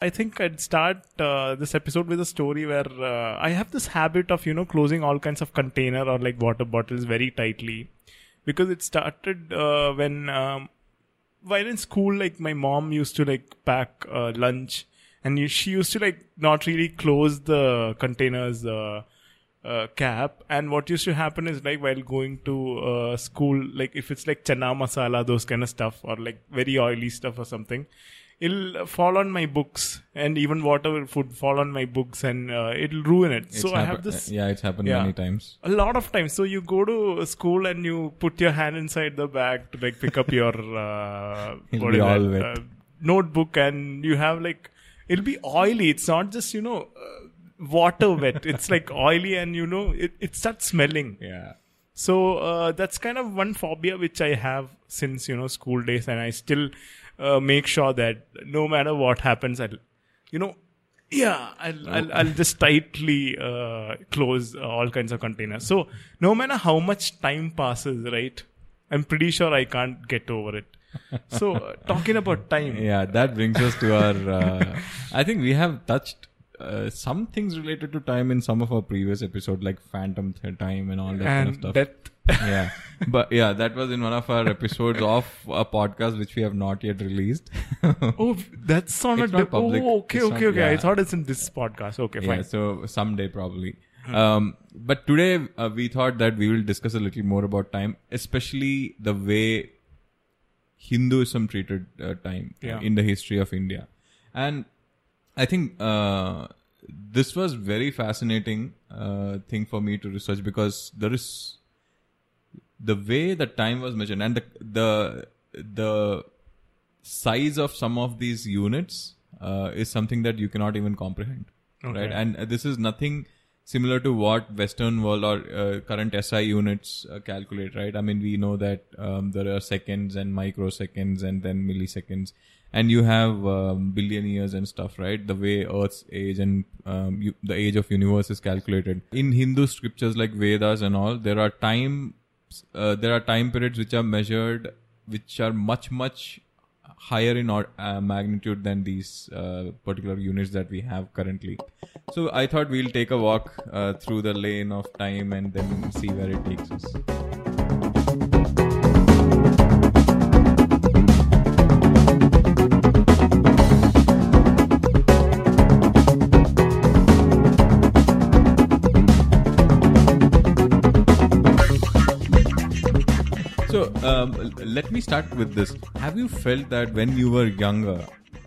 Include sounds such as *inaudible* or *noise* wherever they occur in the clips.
I think I'd start uh, this episode with a story where uh, I have this habit of you know closing all kinds of container or like water bottles very tightly. Because it started uh, when um, while in school like my mom used to like pack uh, lunch and she used to like not really close the containers uh, uh, cap. And what used to happen is like while going to school like if it's like chana masala those kind of stuff or like very oily stuff or something it'll fall on my books and even water food fall on my books and uh, it'll ruin it It's so i have this Yeah, it's happened Yeah. many times. a lot of times so you go to school and you put your hand inside the bag to like pick up your uh, *laughs* It'll what be is all that, uh, notebook and you have like it'll be oily it's not just you know uh, water wet *laughs* it's like oily and you know it, it starts smelling Yeah. so uh, that's kind of one phobia which I have since you know school days, and I still uh, make sure that no matter what happens, I'll, you know, yeah, I'll I'll, I'll just tightly uh, close all kinds of containers. So no matter how much time passes, right, I'm pretty sure I can't get over it. So uh, talking about time, *laughs* Yeah, that brings us to our. Uh, I think we have touched uh, some things related to time in some of our previous episodes, like Phantom Th- Time and all that kind of and stuff. death. *laughs* yeah, but yeah, that was in one of our episodes of a podcast which we have not yet released. *laughs* Oh, that's on It's a public. Oh, okay, It's okay, not- okay. I thought it's in this podcast. Okay, yeah, fine. so someday probably. Um, but today uh, we thought that we will discuss a little more about time, especially the way Hinduism treated uh, time Yeah. in the history of India, and I think uh, this was very fascinating uh, thing for me to research because there is the way the time was measured and the the the size of some of these units uh, is something that you cannot even comprehend Okay. right and this is nothing similar to what western world or uh, current si units uh, calculate right? I mean we know that um, there are seconds and microseconds and then milliseconds. And you have um, billion years and stuff right? The way earth's age and um, you, the age of universe is calculated. In hindu scriptures like vedas and all there are time uh, there are time periods which are measured which are much much higher in or, uh, magnitude than these uh, particular units that we have currently. So i thought we'll take a walk uh, through the lane of time and then see where it takes us um, let me start with this. Have you felt that when you were younger,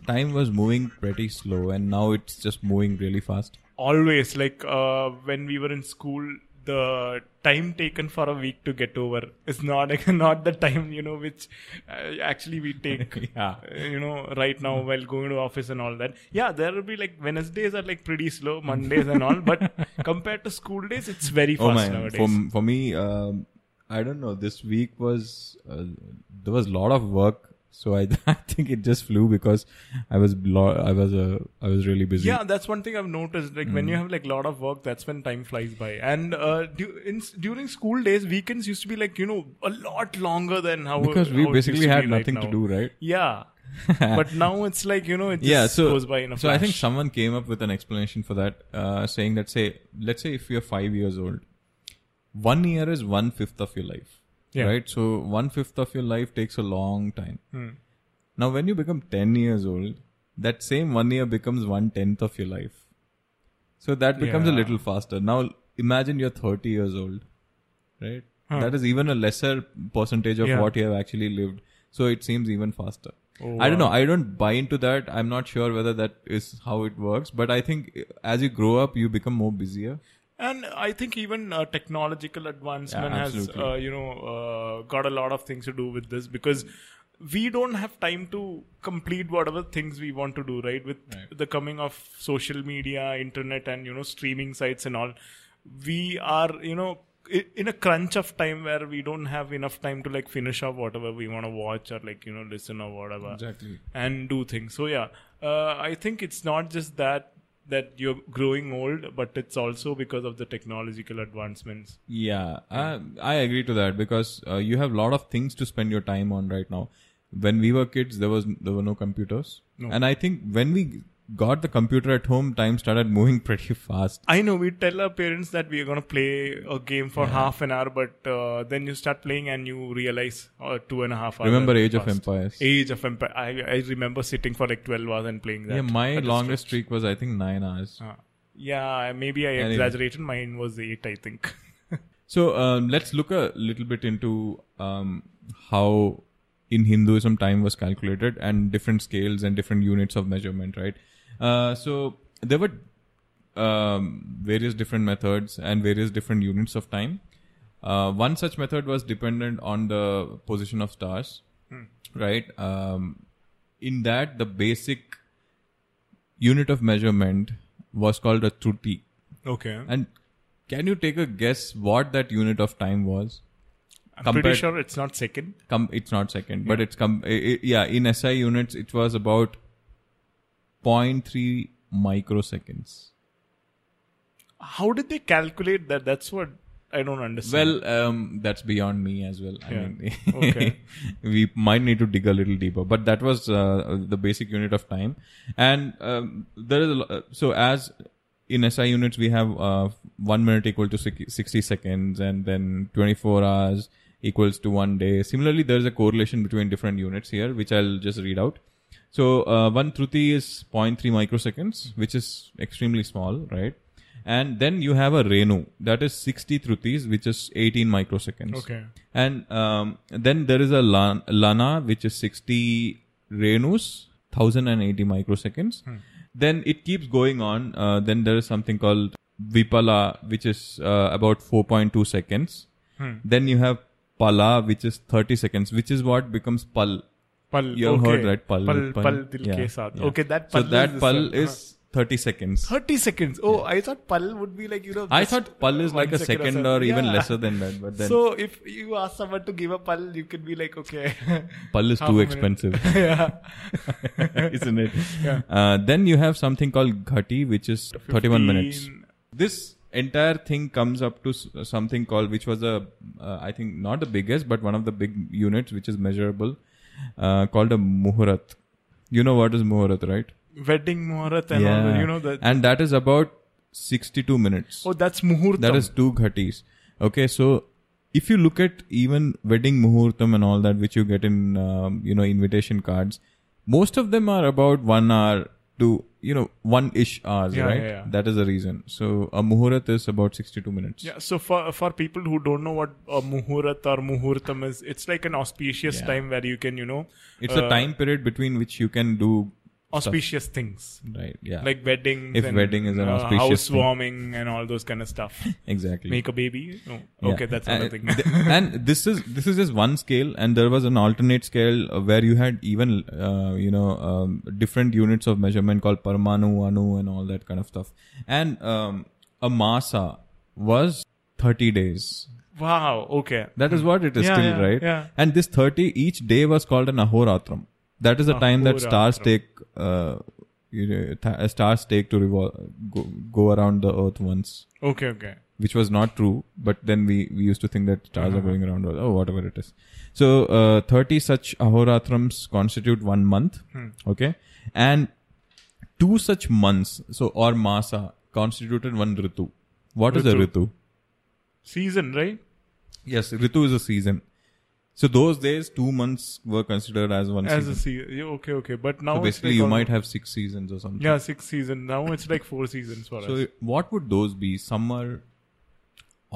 time was moving pretty slow, and now it's just moving really fast? always like uh, when we were in school the time taken for a week to get over is not *laughs* not the time you know which uh, actually we take *laughs* Yeah. uh, you know right now while going to office and all that yeah there will be like wednesdays are like pretty slow mondays and all but *laughs* compared to school days it's very fast Oh nowadays for for me, um, I don't know. This week was uh, there was a lot of work, so I *laughs* I think it just flew because I was lo- I was uh, I was really busy. Yeah, that's one thing I've noticed. Like when you Mm. have like a lot of work, that's when time flies by. And uh, du- in, during school days, weekends used to be like you know a lot longer than how because we how basically had be right nothing to do, right? Yeah, *laughs* but now it's like you know it just yeah so goes by in a so i think someone came up with an explanation for that uh, saying that say let's say if you're five years old one year is one fifth of your life Yeah. right so one fifth of your life takes a long time Hmm. now when you become 10 years old that same one year becomes one tenth of your life so that becomes a little faster now imagine you're 30 years old right Huh. that is even a lesser percentage of Yeah. what you have actually lived so it seems even faster Oh, I don't know. I don't buy into that. I'm not sure whether that is how it works. But I think as you grow up, you become more busier. And I think even uh, technological advancement Yeah, has, uh, you know, uh, got a lot of things to do with this because we don't have time to complete whatever things we want to do, right? With Right. the coming of social media, internet, and you know, streaming sites and all, we are, you know, in a crunch of time where we don't have enough time to like finish up whatever we want to watch or like you know listen or whatever Exactly. and do things. So yeah, uh, I think it's not just that that you're growing old, but it's also because of the technological advancements. Yeah, I, I agree to that because uh, you have a lot of things to spend your time on right now. When we were kids, there was there were no computers, No. and I think when we got the computer at home, time started moving *laughs* pretty fast. I know we tell our parents that we are going to play a game for half an hour, but uh, then you start playing and you realize uh, two and a half hours. Remember Age of. Empires? Age of Empires. I, I remember sitting for like 12 hours and playing that. yeah, my longest stretch. streak was I think nine hours. Uh, yeah, maybe I Anyway. exaggerated. Mine was 8, I think. *laughs* So um, let's look a little bit into um, how in Hinduism time was calculated and different scales and different units of measurement, right? Uh, so there were um, various different methods and various different units of time. Uh, one such method was dependent on the position of stars, right? Um, in that, the basic unit of measurement was called a truti. okay. And can you take a guess what that unit of time was? I'm pretty sure it's not second. Come, it's not second, but it's come. i i yeah, in SI units, it was about 0.3 microseconds. How did they calculate that? That's what I don't understand. Well, um, that's beyond me as well. I Yeah. mean, Okay. *laughs* we might need to dig a little deeper, but that was uh, the basic unit of time. And um, there is a, lo- so as in SI units, we have uh, one minute equal to 60 seconds, and then 24 hours equals to one day. Similarly, there is a correlation between different units here, which I'll just read out. So uh, one truti is 0.3 microseconds, which is extremely small, right? And then you have a Renu, that is 60 trutis, which is 18 microseconds. Okay. And um, then there is a lan- Lana, which is 60 Renus, 1080 microseconds. Then it keeps going on. Uh, then there is something called Vipala, which is uh, about 4.2 seconds. Then you have Pala, which is 30 seconds, which is what becomes Pal. Pal. You have okay. heard that Pal. Pal, Pal. pal dil Yeah, ke saath. yeah. Okay, that So pal that is Pal is 30 seconds. 30 seconds. Oh, I thought pal would be like, you know. I thought Pal is like a second second so- or even Yeah. lesser than that. But then So if you ask someone to give a pal, you can be like, okay. *laughs* Pal is too expensive. *laughs* yeah. *laughs* isn't it? Yeah. Uh, then you have something called Ghati, which is 31 minutes. This entire thing comes up to something called, which was a, uh, I think not the biggest, but one of the big units, which is measurable, uh, called a Muhurat. You know what is Muhurat, right? Wedding Muhurat and all that, you know that. And that is about 62 minutes. oh, that's Muhurtam. That is two ghatis. Okay, so if you look at even wedding muhurtam and all that, which you get in um, you know invitation cards, most of them are about one hour to you know one ish hours, Yeah, right? yeah, yeah. That is the reason. So a muhurat is about sixty-two minutes. Yeah, so for for people who don't know what a muhurat or muhurtam is, it's like an auspicious time where you can, you know, It's uh, a time period between which you can do auspicious things right. Yeah, like weddings, If and, wedding is an uh, auspicious thing. housewarming and all those kind of stuff. *laughs* exactly. Make a baby? No. Yeah. Okay, that's another thing. th- and this is this is just one scale, and there was an alternate scale uh, where you had even uh, you know um, different units of measurement called parmanu, anu, and all that kind of stuff. And um, a masa was thirty days. wow. Okay. That is what it is Yeah, still, yeah, right? yeah. And this thirty each day was called an ahoratram. That is the time that stars take. Uh, you know, th- stars take to revolve, go, go around the earth once Okay. Okay. which was not true. But then we, we used to think that stars Uh-huh. are going around, or oh, whatever it is. So, uh, 30 such ahoratrams constitute one month. Hmm. Okay. And two such months, so, or masa, constituted one ritu. What is a Ritu. ritu? Season, right? Yes, ritu is a season. So those days, two months were considered as one As a season. season. Okay. Okay. But now so basically, like you might have six seasons or something. Yeah, six season. Now it's like four seasons for So us. So what would those be? Summer,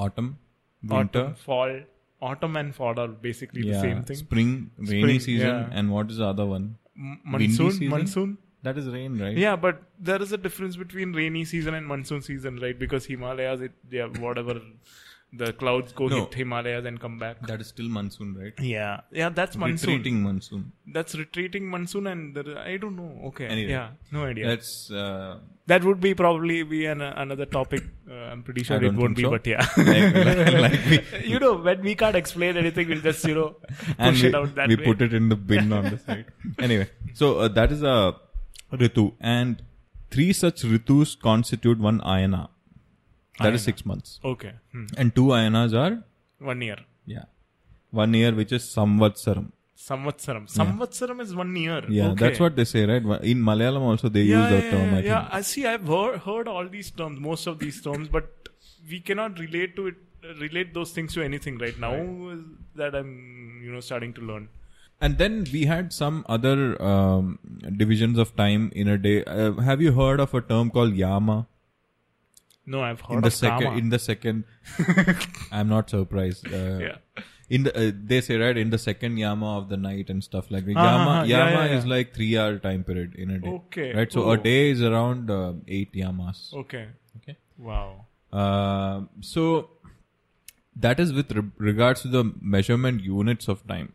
autumn, winter, Autumn, fall, autumn and fall are basically yeah, the same thing. spring, rainy Spring, season, yeah. and what is the other one? M- monsoon, monsoon. That is rain, right? Yeah, but there is a difference between rainy season and monsoon season, right? Because Himalayas, it yeah, whatever the clouds go No. hit Himalayas and come back. That is still monsoon, right? Yeah, yeah, that's monsoon. Retreating monsoon. That's retreating monsoon, and there, I don't know. Okay, Anyway. yeah, no idea. That's uh, that would be probably be an, another topic. Uh, I'm pretty sure I it don't won't be, so. but yeah. like, like we, *laughs* you know, when we can't explain anything, we'll just you know and push we, it out that we way. put it in the bin on the side. *laughs* Anyway, so uh, that is a ritu, and three such ritus constitute one ayana. That is six months, okay, hmm. and two ayanas are one year. yeah, one year, which is samvatsaram. Samvatsaram. Samvatsaram is one year. Yeah, okay. that's what they say, right? In Malayalam also they yeah, use that yeah, term. yeah, I yeah. think. I see. I've heard, heard all these terms, most of these terms, but we cannot relate to it, relate those things to anything right now. is That I'm, you know, starting to learn. And then we had some other um, divisions of time in a day. Uh, have you heard of a term called yama? No, I've heard in the second, Kama. in the second, *laughs* I'm not surprised. Uh, yeah. In the uh, they say right in the second yama of the night and stuff like that. Ah, Yama ah, yeah, yama yeah, is like three hour time period in a day. Okay. Right. So Oh. a day is around uh, eight yamas. Okay. Okay. Wow. Uh, so that is with re- regards to the measurement units of time.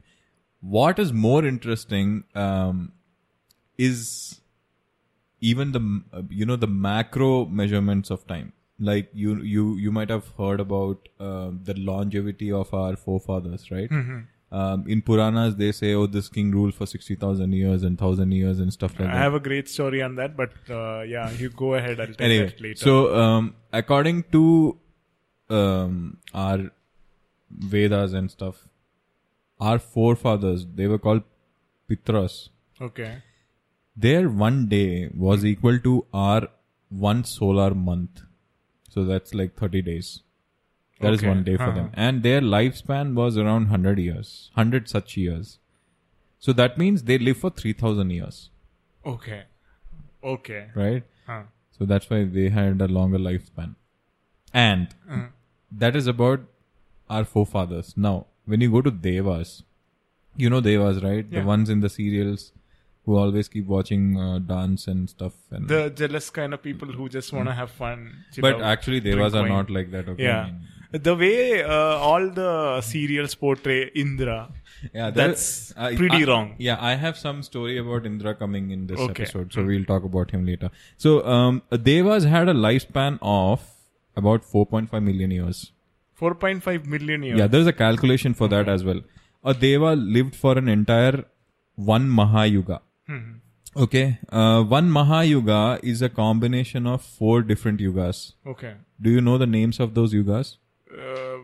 What is more interesting um, is even the uh, you know the macro measurements of time. Like you you you might have heard about uh, the longevity of our forefathers, right? Mm-hmm. Um, in Puranas, they say, "Oh, this king ruled for sixty thousand years and thousand years and stuff like I that." I have a great story on that, but uh, yeah, you go ahead. I'll tell anyway, that later. so um, according to um, our Vedas and stuff, our forefathers they were called Pitras. okay. Their one day was equal to our one solar month, so that's like thirty days. That is Okay. one day for Uh-huh. them, and their lifespan was around hundred years, hundred such years. So that means they live for three thousand years, Okay. Okay. right? Huh. So that's why they had a longer lifespan. And Uh, that is about our forefathers. Now, when you go to Devas, you know Devas, right? Yeah. The ones in the serials who always keep watching uh, dance and stuff. And the jealous kind of people who just want to have fun. but out, actually, Devas are wine. not like that. Okay. Yeah. The way uh, all the serials portray Indra, Yeah, That's there- pretty I- wrong. Yeah, I have some story about Indra coming in this Okay. episode, so we'll talk about him later. So, um, Devas had a lifespan of about 4.5 million years. 4.5 million years. Yeah, there's a calculation for that as well. A Deva lived for an entire one Mahayuga. Hmm. Okay, uh, one Mahayuga is a combination of four different yugas. Okay. Do you know the names of those yugas? Uh,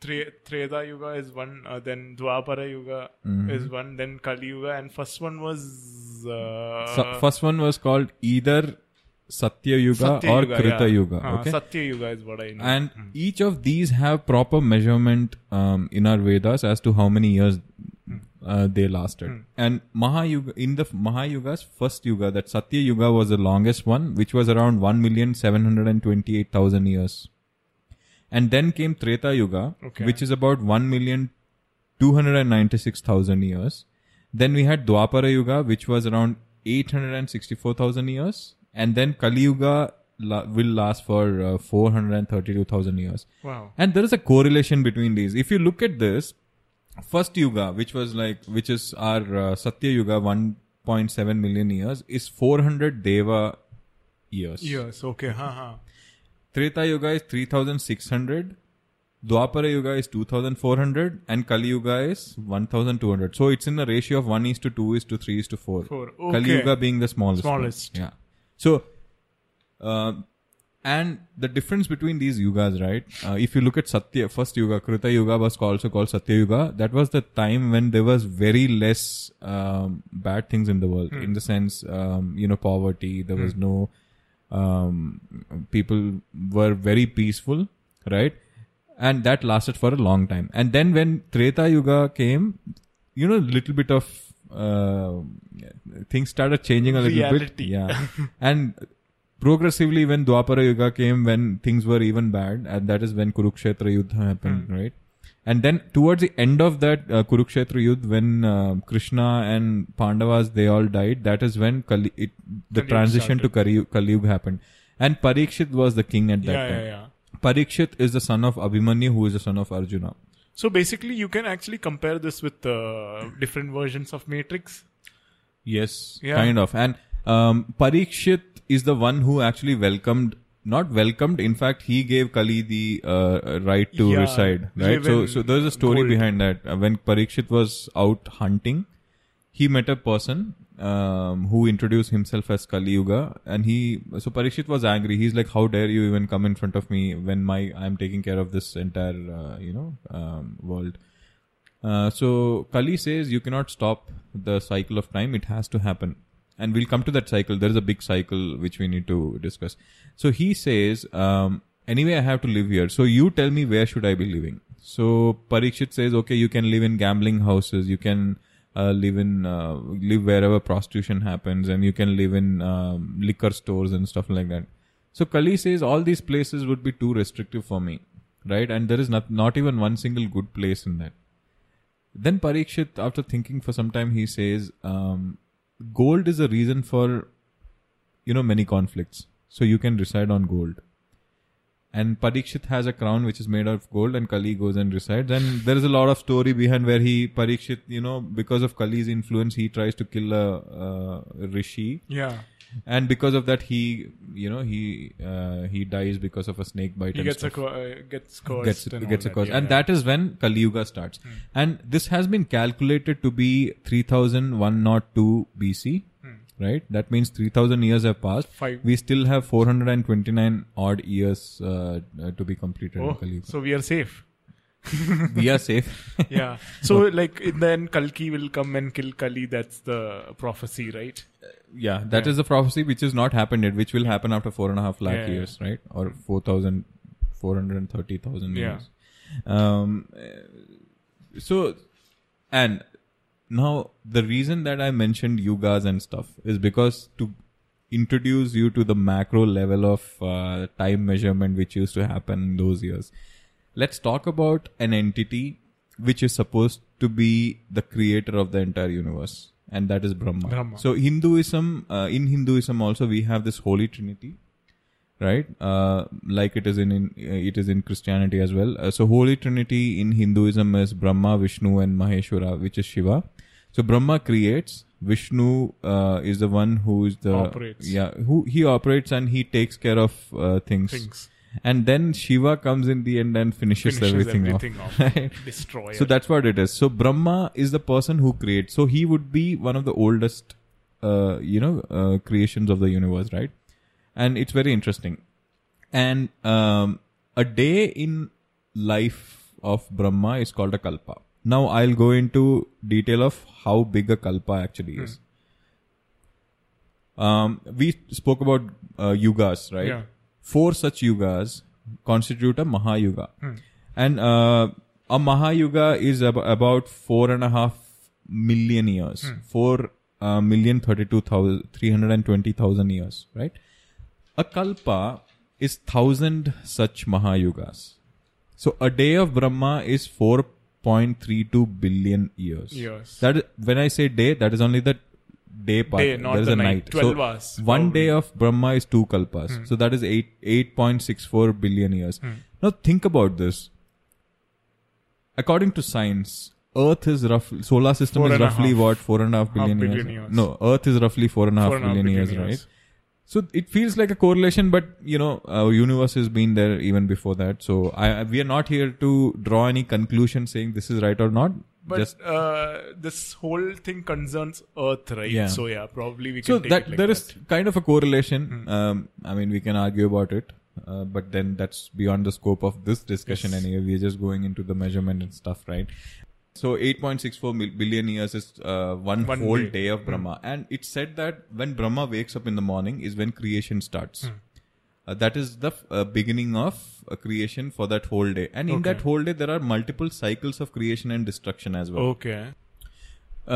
Tre- Treta Yuga is one, uh, then Dwapara Yuga Mm-hmm. is one, then Kali Yuga, and first one was. Uh, So, first one was called either Satya Yuga Satya or Yuga, Krita yeah. Yuga. Uh, Okay, Satya Yuga is what I know. and each of these have proper measurement um, in our Vedas as to how many years uh, they lasted. And Mahayuga in the Mahayuga's first yuga, that Satya Yuga was the longest one, which was around one million seven hundred and twenty-eight thousand years. And then came Treta Yuga, Okay. which is about one million two hundred and ninety-six thousand years. Then we had Dwapara Yuga, which was around eight hundred and sixty-four thousand years, and then Kali Yuga la- will last for uh, four hundred and thirty-two thousand years. wow. And there is a correlation between these. If you look at this, first Yuga, which was like, which is our uh, Satya Yuga, 1.7 million years, is 400 Deva years. Yes, okay. Ha, ha. Treta Yuga is 3600. Dwapara Yuga is 2400 and Kali Yuga is 1200. So it's in the ratio of 1 is to 2 is to 3 is to 4. Four. Okay. Kali. Yuga being the smallest. one. Smallest. Yeah. So, uh, and the difference between these yugas, right? Uh, if you look at Satya, first yuga, Krita Yuga was also called Satya Yuga. That was the time when there was very less um, bad things in the world. In the sense, um, you know, poverty. There was no. Um, people were very peaceful, right? And that lasted for a long time. And then when Treta Yuga came, you know, little bit of uh, things started changing a little Reality. bit. Yeah. *laughs* and progressively when Dwapara Yuga came, when things were even bad, and that is when Kurukshetra Yuddha happened, right? And then towards the end of that uh, Kurukshetra Yuddha, when uh, Krishna and Pandavas they all died, that is when Kali, it, the Kaliyug transition to Kali, Kaliyug happened. And Parikshit was the king at that Yeah, time. yeah, yeah. Parikshit is the son of Abhimanyu, who is the son of Arjuna. So basically, you can actually compare this with uh, different versions of Matrix. Yes, Yeah. kind of. And um, Parikshit is the one who actually welcomed, not welcomed. In fact, he gave Kali the uh, right to Yeah, reside. Right. So, so there's a story gold. behind that. Uh, when Parikshit was out hunting, he met a person um, who introduced himself as Kali Yuga, and he. So Parikshit was angry. He's like, "How dare you even come in front of me when my I'm taking care of this entire uh, you know um, world." Uh, so Kali says you cannot stop the cycle of time; it has to happen, and we'll come to that cycle. There is a big cycle which we need to discuss. So he says, um, anyway, I have to live here. So you tell me where should I be living? So Parikshit says, okay, you can live in gambling houses, you can uh, live in uh, live wherever prostitution happens, and you can live in um, liquor stores and stuff like that. So Kali says all these places would be too restrictive for me, right? And there is not not even one single good place in that. Then Parikshit, after thinking for some time, he says, um, gold is a reason for, you know, many conflicts. So you can reside on gold. And Parikshit has a crown which is made of gold, and Kali goes and resides. And there is a lot of story behind where he Parikshit, you know, because of Kali's influence, he tries to kill a, a rishi, Yeah. And because of that, he, you know, he uh, he dies because of a snake bite. He gets a uh, gets cursed gets and gets a curse, that, and yeah, that is when Kali Yuga starts. And this has been calculated to be 3102 BC, right? That means 3000 years have passed. Five. We still have 429 odd years uh, uh, to be completed in Oh, Kali Yuga. so we are safe. *laughs* we are safe. *laughs* Yeah. So like in the end, Kalki will come and kill Kali. That's the prophecy, right? Yeah, that is the prophecy which has not happened yet, which will happen after four and a half lakh Yeah, yeah. years, right? Or 4,000, 430,000 Yeah. years. Um, uh, so, and now the reason that I mentioned yugas and stuff is because to introduce you to the macro level of uh, time measurement which used to happen in those years. Let's talk about an entity which is supposed to be the creator of the entire universe, and that is Brahma. Brahma. So Hinduism, uh, in Hinduism also we have this holy trinity, right? Uh, like it is in, in uh, it is in Christianity as well. Uh, so holy trinity in Hinduism is Brahma, Vishnu, and Maheshwara, which is Shiva. So Brahma creates. Vishnu uh, is the one who is the Operates. yeah who he operates and he takes care of uh, things. Things And then Shiva comes in the end and finishes, finishes everything, everything off. off. *laughs* Right? Destroyer. So that's what it is. So Brahma is the person who creates. So he would be one of the oldest, uh, you know, uh, creations of the universe, right? And it's very interesting. And um, a day in life of Brahma is called a kalpa. Now I'll go into detail of how big a kalpa actually is. Um, we spoke about uh, yugas, right? Yeah. Four such yugas constitute a Mahayuga. And uh, a Mahayuga is ab- about four and a half million years. Four uh, million thirty-two thousand three hundred and twenty thousand years, right? A kalpa is thousand such Mahayugas. So a day of Brahma is 4.32 billion years. Years. That is, when I say day, that is only the day part. Day, not there is the a night. night. 12 so hours, One probably. day of Brahma is two kalpas. Hmm. So that is eight eight point six four billion years. Now think about this. According to science, Earth is roughly solar system Four is and roughly half. what four and a half billion, billion years. years. No, Earth is roughly four and a half Four and a half billion billion years, years. right? So it feels like a correlation, but you know, our universe has been there even before that. So I, we are not here to draw any conclusion saying this is right or not. But Just uh, this whole thing concerns Earth, right? Yeah. So yeah, probably we can so that it like there that. is kind of a correlation. Um, I mean, we can argue about it, uh, but then that's beyond the scope of this discussion. Yes. Anyway, we're just going into the measurement and stuff, right? So 8.64 mil- billion years is uh, one, One whole day. Hmm. day. of Brahma, and it's said that when Brahma wakes up in the morning is when creation starts. Hmm. Uh, that is the f- uh, beginning of uh, creation for that whole day, and in Okay. that whole day there are multiple cycles of creation and destruction as well. Okay.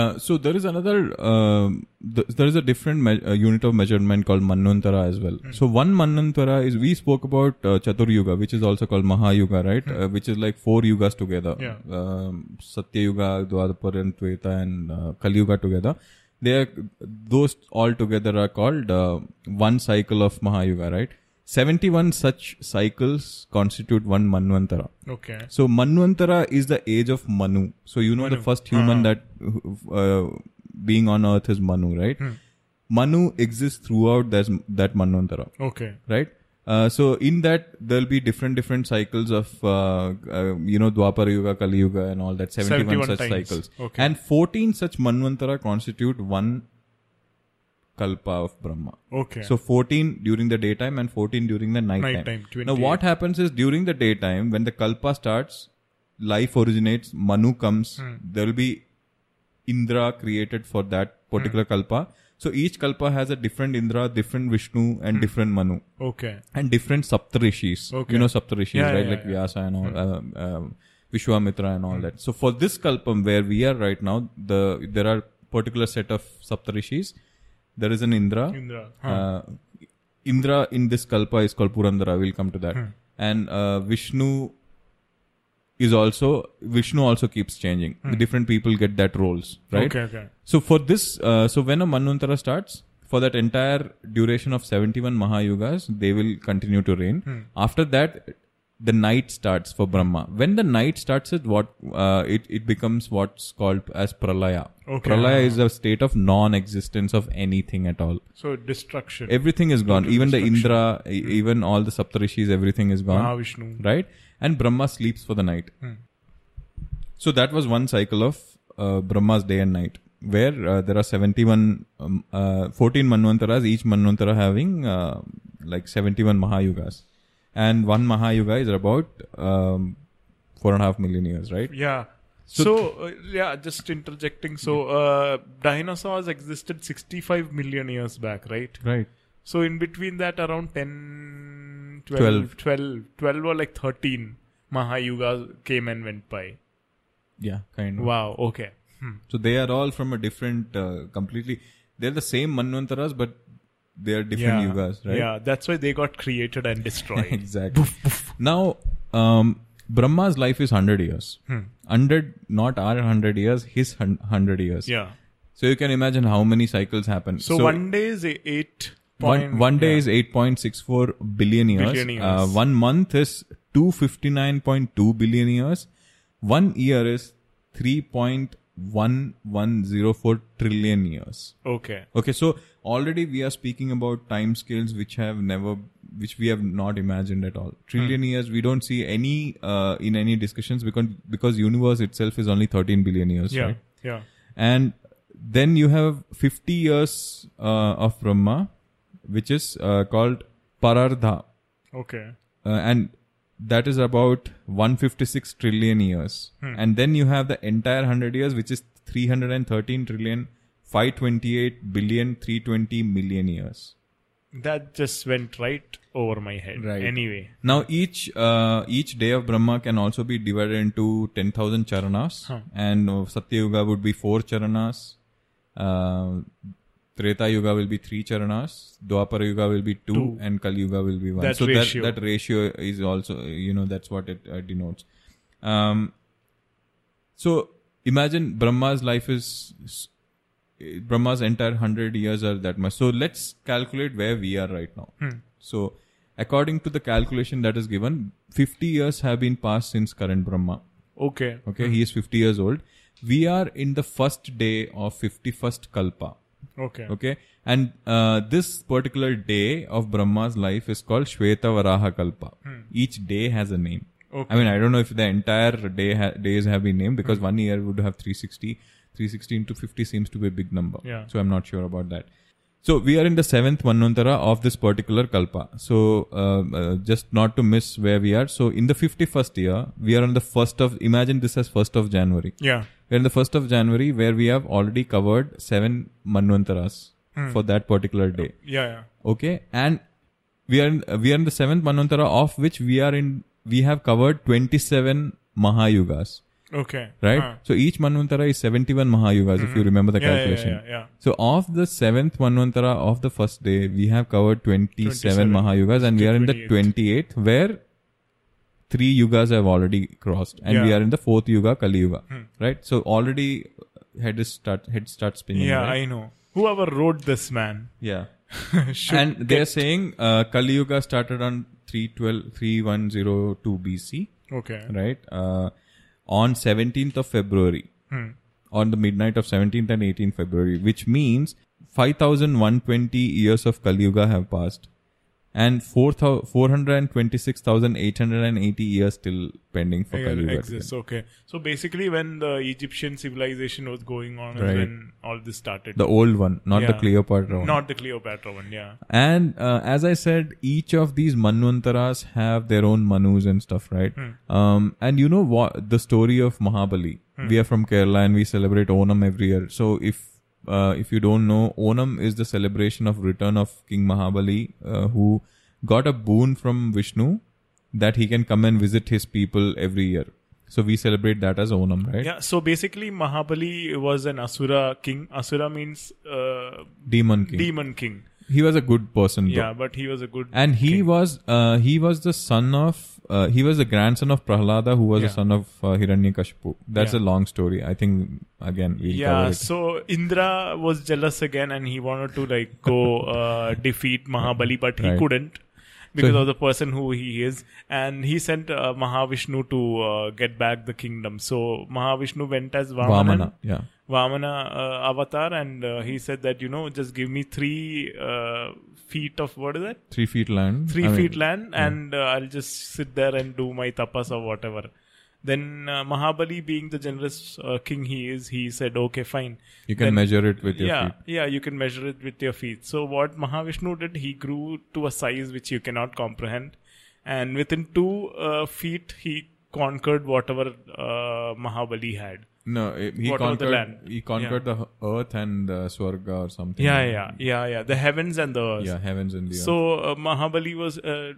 Uh, so there is another, um th- there is a different me- uh, unit of measurement called Manvantara as well. So one Manvantara is, we spoke about uh, Chatur Yuga, which is also called Mahayuga, right? Uh, which is like four yugas together. Yeah. Um, Satya Yuga, Dwadapara and Tweta and uh, Kali Yuga together. They are, those all together are called uh, one cycle of Mahayuga, right? 71 such cycles constitute one Manvantara. Okay. So Manvantara is the age of Manu. So you know the first human Uh-huh. that uh, being on earth is Manu, right? Manu exists throughout that that Manvantara, Okay. right? Uh, so in that there'll be different different cycles of uh, uh, you know Dwapara Yuga, Kali Yuga, and all that. Seventy-one, 71 such times. cycles, Okay. and fourteen such Manvantara constitute one kalpa of Brahma. Okay. So 14 during the daytime and 14 during the nighttime. Nighttime, Now what happens is during the daytime when the kalpa starts, life originates, Manu comes, hmm. there will be Indra created for that particular hmm. kalpa. So each kalpa has a different Indra, different Vishnu, and hmm. different Manu, Okay. and different Saptarishis. Okay. You know Saptarishis, Yeah, right? yeah, like yeah. Vyasa and all, uh, um, Vishwamitra and all that. So for this kalpam where we are right now, the there are particular set of Saptarishis. There is an Indra. Indra. Huh. Uh, Indra in this kalpa is called Purandara. We'll come to that. Hmm. And uh, Vishnu is also Vishnu also keeps changing. The different people get that roles, right? Hmm. Okay. Okay. So for this, uh, so when a Manvantara starts, for that entire duration of 71 Mahayugas, they will continue to reign. Hmm. After that, the night starts for Brahma. When the night starts, it what uh, it it becomes what's called as pralaya. Okay. Pralaya is a state of non-existence of anything at all. So destruction. Everything is gone. Total Even the. Indra, e- even all the Saptarishis, everything is gone Mahavishnu. right? And Brahma sleeps for the night. Hmm. So that was one cycle of uh, Brahma's day and night, where uh, there are 71, um, uh, 14 Manvantaras, each Manvantara having uh, like 71 Mahayugas. And one Mahayuga is about um, four and a half million years, right? Yeah. So- So, uh, yeah, just interjecting. So uh, dinosaurs existed 65 million years back, right? Right. So in between that, around 10, 12, Twelve. 12, 12 or like 13 Mahayugas came and went by. Yeah, kind of. Wow. Okay. Hmm. So they are all from a different, uh, completely, they're the same Manvantaras, but they are different yeah. yugas, right? Yeah. That's why they got created and destroyed. *laughs* exactly. now, um, Brahma's life is 100 years. Hmm. 100, not our 100 years, his 100 years. yeah. So you can imagine how many cycles happen. So, one day is a eight. one, point- one day yeah. is 8.64 billion years. Billion years. Uh, one month is 259.2 billion years. One year is 3.1104 trillion years. Okay. Okay, so already we are speaking about time scales which have never, which we have not imagined at all. Trillion Hmm. years, we don't see any uh, in any discussions because because universe itself is only 13 billion years, Yeah. right? Yeah. And then you have 50 years uh, of Brahma, which is uh, called Parardha, Okay. uh, and that is about 156 trillion years. Hmm. And then you have the entire 100 years, which is 313 trillion, 528 billion, 320 million years. That just went right over my head. Right. Anyway. Now each uh, each day of Brahma can also be divided into ten thousand charanas, Huh. and uh, Satya Yuga would be four charanas. Uh, Treta Yuga will be three charanas. Dwapara Yuga will be two, Two. and Kali Yuga will be one. That so ratio. that that ratio is also you know that's what it uh, denotes. Um, so imagine Brahma's life is Brahma's entire hundred years are that much. So let's calculate where we are right now. Hmm. So, according to the calculation that is given, 50 years have been passed since current Brahma. Okay. Okay, he is 50 years old. We are in the first day of 51st Kalpa. Okay. Okay, and uh, this particular day of Brahma's life is called Shweta Varaha Kalpa. Each day has a name. Okay. I mean, I don't know if the entire day ha- days have been named because one year would have 360. 360 into 50 seems to be a big number. Yeah. So I'm not sure about that. So we are in the seventh Manvantara of this particular Kalpa. So uh, uh, just not to miss where we are. So in the 51st year, we are on the first of, imagine this as first of January. Yeah. We're in the first of January where we have already covered seven Manvantaras hmm. for that particular day. Yeah. Yeah. Okay. And we are in, we are in the seventh Manvantara of which we are in, we have covered 27 Mahayugas. Okay. Right? Huh. So each Manvantara is 71 Mahayugas if you mm-hmm. remember the Yeah, calculation. Yeah. Yeah. yeah. So of the seventh Manvantara of the first day, we have covered 27, 27. Mahayugas and we are in the 28th. 28th where three yugas have already crossed and we are in the fourth yuga, Kali Yuga. Right? So already head is start, head starts spinning. Yeah, right? I know. Whoever wrote this man yeah. *laughs* and they're saying uh, Kali Yuga started on 312, 3102 BC. Okay. Right? Uh, on 17th of February. Hmm. on the midnight of 17th and 18th February, which means 5120 years of Kali Yuga have passed. And 426,880 years still pending for Yuga. exists. Okay. So basically, when the Egyptian civilization was going on, is Right. when all this started. The old one, not the Cleopatra one. Not the Cleopatra one. Yeah. And uh, as I said, each of these Manvantaras have their own Manus and stuff, right? Um, and you know what? The story of Mahabali. We are from Kerala and we celebrate Onam every year. So if uh, if you don't know, Onam is the celebration of return of King Mahabali, uh, who got a boon from Vishnu that he can come and visit his people every year. So we celebrate that as Onam, right? Yeah. So basically, Mahabali was an Asura king. Asura means uh, Demon king. demon king. he was a good person. though. Yeah, but he was a good. and he king. was uh, he was the son of uh, he was the grandson of Prahlada who was the son of uh, Hiranyakashipu. That's Yeah. a long story. I think again we'll yeah, so Indra was jealous again, and he wanted to like go uh, *laughs* defeat Mahabali, but he Right. couldn't because he- of the person who he is, and he sent uh, Mahavishnu to uh, get back the kingdom. So Mahavishnu went as Vamana, Vamana. Yeah. Vamana uh, avatar, and uh, he said that you know just give me three uh, feet of what is that? Three feet land. Three I mean, feet land, and uh, I'll just sit there and do my tapas or whatever. Then uh, Mahabali, being the generous uh, king he is, he said, "Okay, fine." You can Then- measure it with your yeah, feet. yeah, you can measure it with your feet. So what Mahavishnu did, he grew to a size which you cannot comprehend, and within two uh, feet, he conquered whatever uh, Mahabali had. No, he What about the conquered. land? He conquered the earth and uh, Swarga or something. Yeah, yeah, yeah, yeah. The heavens and the earth. Yeah, heavens and the earth. So uh, Mahabali was uh,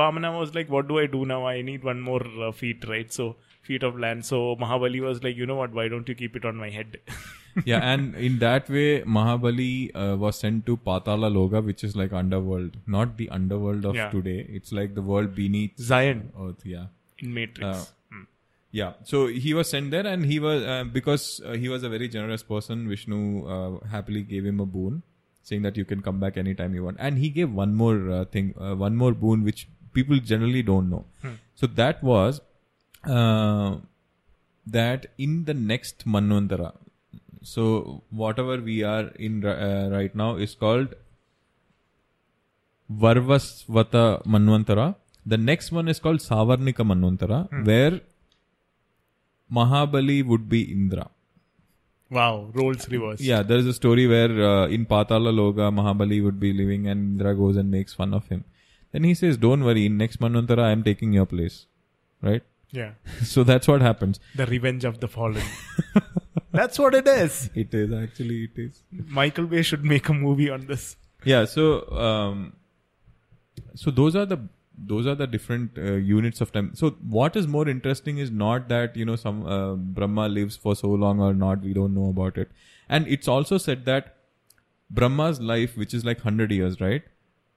Vamana was like, "What do I do now? I need one more uh, feet, right? So feet of land." So Mahabali was like, "You know what? Why don't you keep it on my head?" *laughs* yeah, and in that way, Mahabali uh, was sent to Patala Loga, which is like underworld, not the underworld of Yeah. today. It's like the world beneath Zion earth. Yeah. in Matrix. Hmm. Yeah, so he was sent there, and he was uh, because uh, he was a very generous person. Vishnu uh, happily gave him a boon, saying that you can come back anytime you want. And he gave one more uh, thing, uh, one more boon, which people generally don't know. So that was uh, that in the next Manvantara. So whatever we are in uh, right now is called Vaivasvata Manvantara. The next one is called Savarnika Manvantara, where Mahabali would be Indra. wow, roles reversed. Yeah, there is a story where uh, in Patala Loga, Mahabali would be living and Indra goes and makes fun of him. Then he says, Don't worry, in next Manvantara, I am taking your place. Right? yeah. *laughs* so that's what happens. The revenge of the fallen. *laughs* That's what it is. It is actually, it is. Michael Bay should make a movie on this. Yeah, so um, so those are the those are the different uh, units of time. So what is more interesting is not that you know some uh, Brahma lives for so long or not. We don't know about it, and it's also said that Brahma's life, which is like hundred years, right?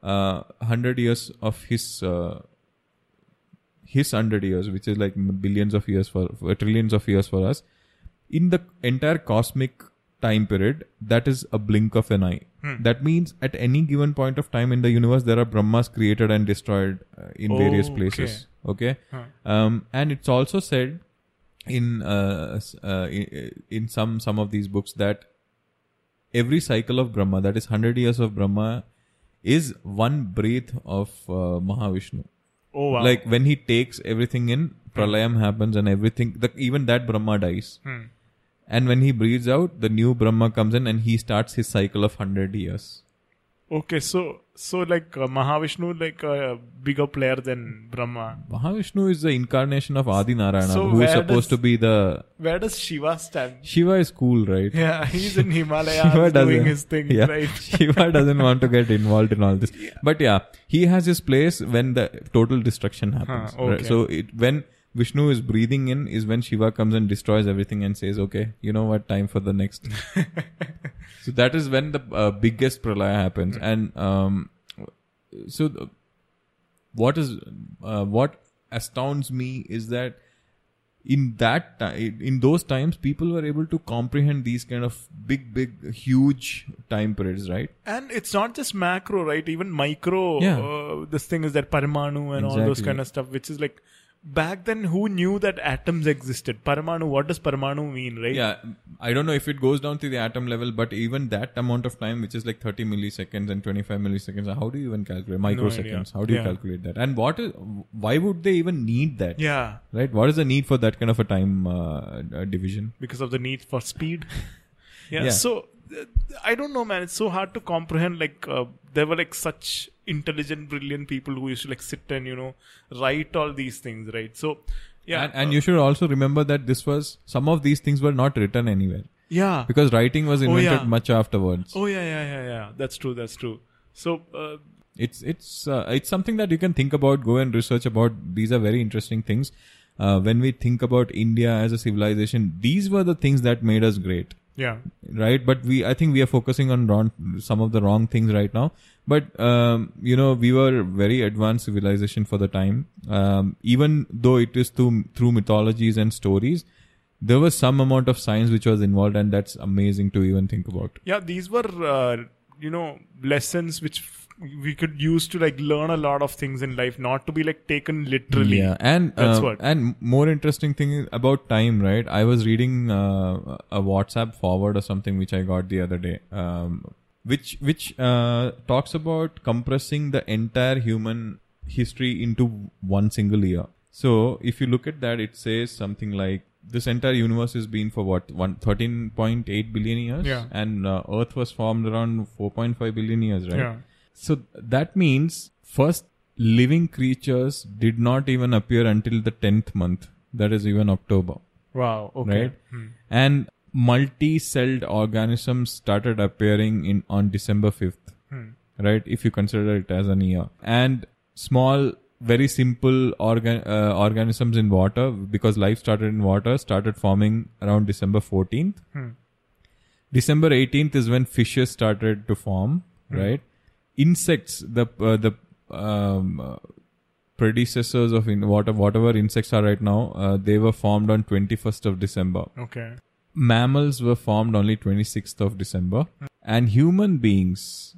Uh, hundred years of his uh, his hundred years, which is like billions of years for, for trillions of years for us, in the entire cosmic time period, that is a blink of an eye. That means at any given point of time in the universe, there are Brahmas created and destroyed uh, in Oh, various places. Okay, Huh. um, and it's also said in uh, uh, in, in some some of these books that every cycle of Brahma, that is hundred years of Brahma, is one breath of uh, Mahavishnu Oh wow. like when he takes everything in pralayam happens and everything the, even that brahma dies Hmm. And when he breathes out the new brahma comes in and he starts his cycle of 100 years Okay, so so like uh, Mahavishnu like a bigger player than Brahma. mahavishnu is the incarnation of adi narayana So who is supposed does- to be the Where does Shiva stand? shiva is cool right Yeah, he's in Himalayas *laughs* Shiva doing his thing, yeah, right? *laughs* Shiva doesn't want to get involved in all this. *laughs* But yeah, he has his place when the total destruction happens. Huh, right? So it, when Vishnu is breathing in is when Shiva comes and destroys everything and says, okay, you know what, time for the next. *laughs* so that is when the uh, biggest pralaya happens. And um, so the, what is uh, what astounds me is that in that time in those times people were able to comprehend these kind of big big huge time periods right And it's not just macro, right? Even micro. Yeah. Uh, this thing is that Paramanu and all those kind of stuff, which is like back then who knew that atoms existed paramanu what does paramanu mean right Yeah, I don't know if it goes down to the atom level, but even that amount of time, which is like 30 milliseconds and 25 milliseconds, how do you even calculate microseconds? how do you Yeah. calculate that? And what is? Why would they even need that? yeah Right? What is the need for that kind of a time uh, uh, division? because of the need for speed. *laughs* yeah, Yeah. So uh, I don't know, man. It's so hard to comprehend. Like uh, there were like such intelligent, brilliant people who used to like sit and you know write all these things, right? So yeah, and, and uh, you should also remember that this was some of these things were not written anywhere yeah. because writing was invented yeah. much afterwards. Oh yeah, yeah, yeah, yeah. That's true. That's true. So uh, it's it's uh, it's something that you can think about go and research about these are very interesting things uh, when we think about india as a civilization these were the things that made us great yeah, right but we i think we are focusing on wrong, some of the wrong things right now but um, you know we were very advanced civilization for the time um, even though it is through through mythologies and stories there was some amount of science which was involved and that's amazing to even think about yeah. These were uh, you know lessons which we could use to like learn a lot of things in life, not to be like taken literally. Yeah, and That's uh, what. and more interesting thing is about time, right? I was reading uh, a WhatsApp forward or something which I got the other day, um, which which uh, talks about compressing the entire human history into one single year. So if you look at that, it says something like this entire universe has been for what one thirteen point eight billion years, Yeah. and uh, Earth was formed around four point five billion years, right? Yeah. So that means first living creatures did not even appear until the 10th month. That is even October, Wow. Okay. right? And multi-celled organisms started appearing in on December 5th, right? If you consider it as an year. And small, very simple organ, uh, organisms in water, because life started in water, started forming around December 14th. December 18th is when fishes started to form, right? Insects, the uh, the um, uh, predecessors of in water, whatever insects are right now, uh, they were formed on 21st of December. Okay. Mammals were formed only 26th of December, and human beings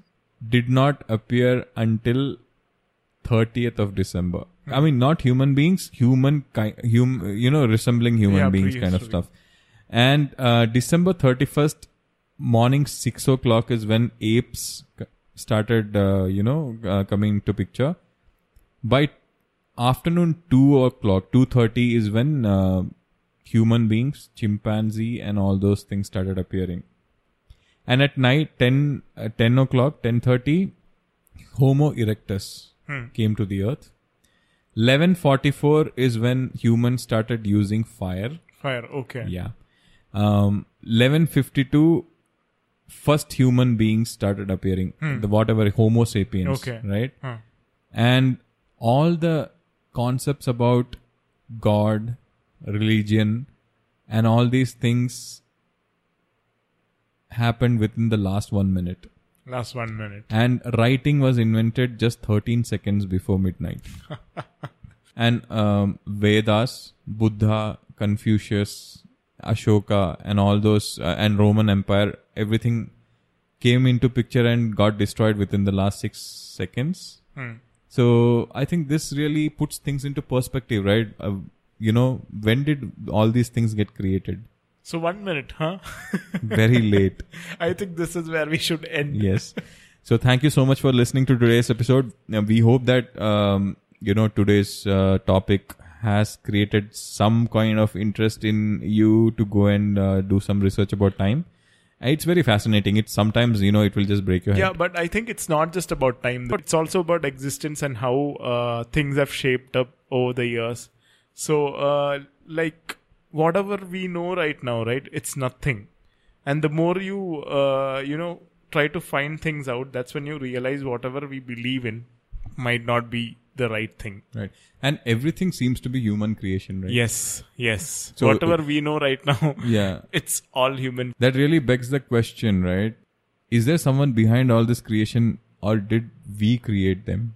did not appear until 30th of December. I mean, not human beings, human kind, hum, you know, resembling human Yeah, beings kind of stuff. And uh, December 31st morning, 6 o'clock is when apes c- started, uh, you know, uh, coming to picture. By afternoon 2 o'clock, 2.30 is when uh, human beings, chimpanzee and all those things started appearing. And at night, 10, uh, 10 o'clock, 10.30, Homo erectus came to the earth. 1144 is when humans started using fire. Fire. Okay. Yeah. Um, 1152, first human beings started appearing. The whatever Homo sapiens. Okay. Right? Huh. And all the concepts about God, religion, and all these things happened within the last one minute. Last one minute. And writing was invented just 13 seconds before midnight. *laughs* and um, Vedas, Buddha, Confucius, Ashoka, and all those, uh, and Roman Empire, everything came into picture and got destroyed within the last six seconds. Hmm. So I think this really puts things into perspective, right? Uh, you know, when did all these things get created? So one minute, huh? Very late. *laughs* I think this is where we should end. yes. So thank you so much for listening to today's episode. We hope that um, you know today's uh, topic has created some kind of interest in you to go and uh, do some research about time. Uh, It's very fascinating. It's sometimes you know it will just break your head. Yeah, but I think it's not just about time. It's also about existence and how uh, things have shaped up over the years. So, uh, like, whatever we know right now, right? It's nothing. And the more you, uh, you know, try to find things out, that's when you realize whatever we believe in might not be the right thing. Right. And everything seems to be human creation, right? Yes, yes. So- whatever we know right now, Yeah. *laughs* it's all human. That really begs the question, right? Is there someone behind all this creation or did we create them?